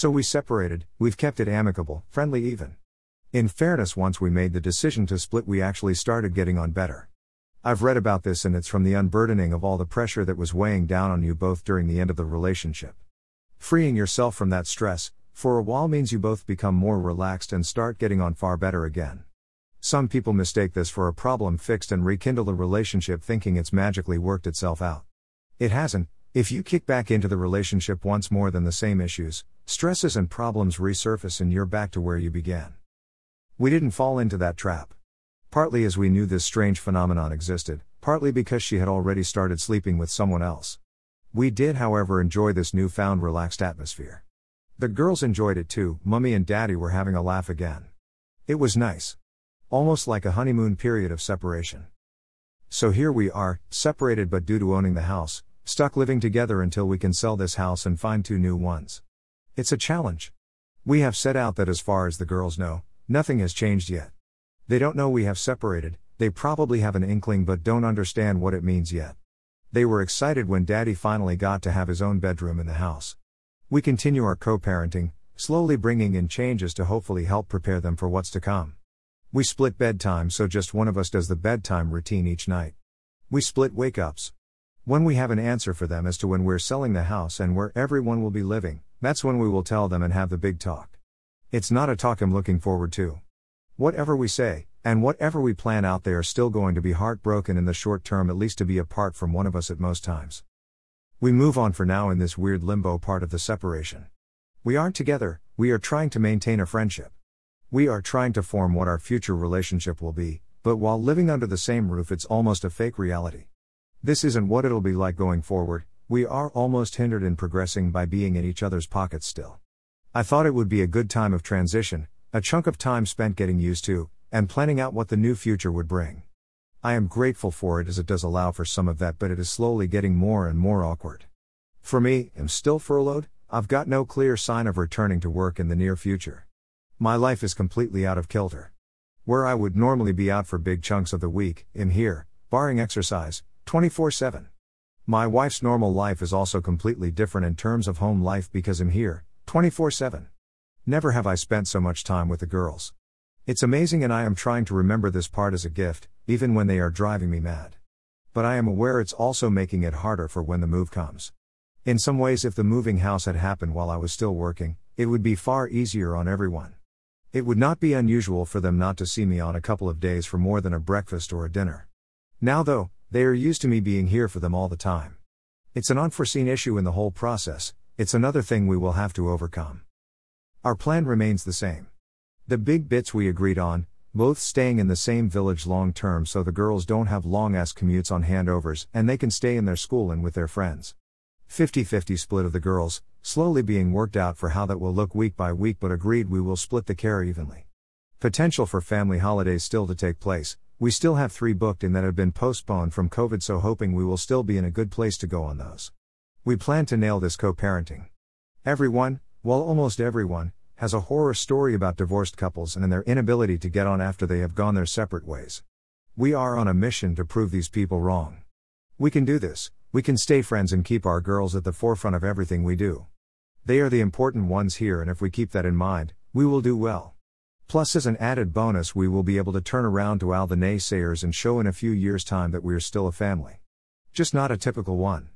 So we separated, we've kept it amicable, friendly even. In fairness, once we made the decision to split, we actually started getting on better. I've read about this and it's from the unburdening of all the pressure that was weighing down on you both during the end of the relationship. Freeing yourself from that stress, for a while means you both become more relaxed and start getting on far better again. Some people mistake this for a problem fixed and rekindle the relationship thinking it's magically worked itself out. It hasn't, if you kick back into the relationship once more than the same issues, stresses and problems resurface and you're back to where you began. We didn't fall into that trap. Partly as we knew this strange phenomenon existed, partly because she had already started sleeping with someone else. We did, however, enjoy this newfound relaxed atmosphere. The girls enjoyed it too, Mummy and Daddy were having a laugh again. It was nice. Almost like a honeymoon period of separation. So here we are, separated but due to owning the house, stuck living together until we can sell this house and find two new ones. It's a challenge. We have set out that as far as the girls know, nothing has changed yet. They don't know we have separated, they probably have an inkling but don't understand what it means yet. They were excited when Daddy finally got to have his own bedroom in the house. We continue our co parenting, slowly bringing in changes to hopefully help prepare them for what's to come. We split bedtime so just one of us does the bedtime routine each night. We split wake ups. When we have an answer for them as to when we're selling the house and where everyone will be living, that's when we will tell them and have the big talk. It's not a talk I'm looking forward to. Whatever we say, and whatever we plan out, they are still going to be heartbroken in the short term, at least to be apart from one of us at most times. We move on for now in this weird limbo part of the separation. We aren't together, we are trying to maintain a friendship. We are trying to form what our future relationship will be, but while living under the same roof, it's almost a fake reality. This isn't what it'll be like going forward, we are almost hindered in progressing by being in each other's pockets still. I thought it would be a good time of transition, a chunk of time spent getting used to, and planning out what the new future would bring. I am grateful for it as it does allow for some of that, but it is slowly getting more and more awkward. For me, I'm still furloughed, I've got no clear sign of returning to work in the near future. My life is completely out of kilter. Where I would normally be out for big chunks of the week, I'm here, barring exercise, 24 7. My wife's normal life is also completely different in terms of home life because I'm here, 24 7. Never have I spent so much time with the girls. It's amazing, and I am trying to remember this part as a gift, even when they are driving me mad. But I am aware it's also making it harder for when the move comes. In some ways, if the moving house had happened while I was still working, it would be far easier on everyone. It would not be unusual for them not to see me on a couple of days for more than a breakfast or a dinner. Now, though, they are used to me being here for them all the time. It's an unforeseen issue in the whole process, it's another thing we will have to overcome. Our plan remains the same. The big bits we agreed on, both staying in the same village long term so the girls don't have long ass commutes on handovers and they can stay in their school and with their friends. 50 50 split of the girls, slowly being worked out for how that will look week by week, but agreed we will split the care evenly. Potential for family holidays still to take place. We still have three booked in that have been postponed from COVID, so hoping we will still be in a good place to go on those. We plan to nail this co parenting. Everyone, well, almost everyone, has a horror story about divorced couples and their inability to get on after they have gone their separate ways. We are on a mission to prove these people wrong. We can do this, we can stay friends and keep our girls at the forefront of everything we do. They are the important ones here, and if we keep that in mind, we will do well. Plus, as an added bonus, we will be able to turn around to all the naysayers and show in a few years' time that we are still a family. Just not a typical one.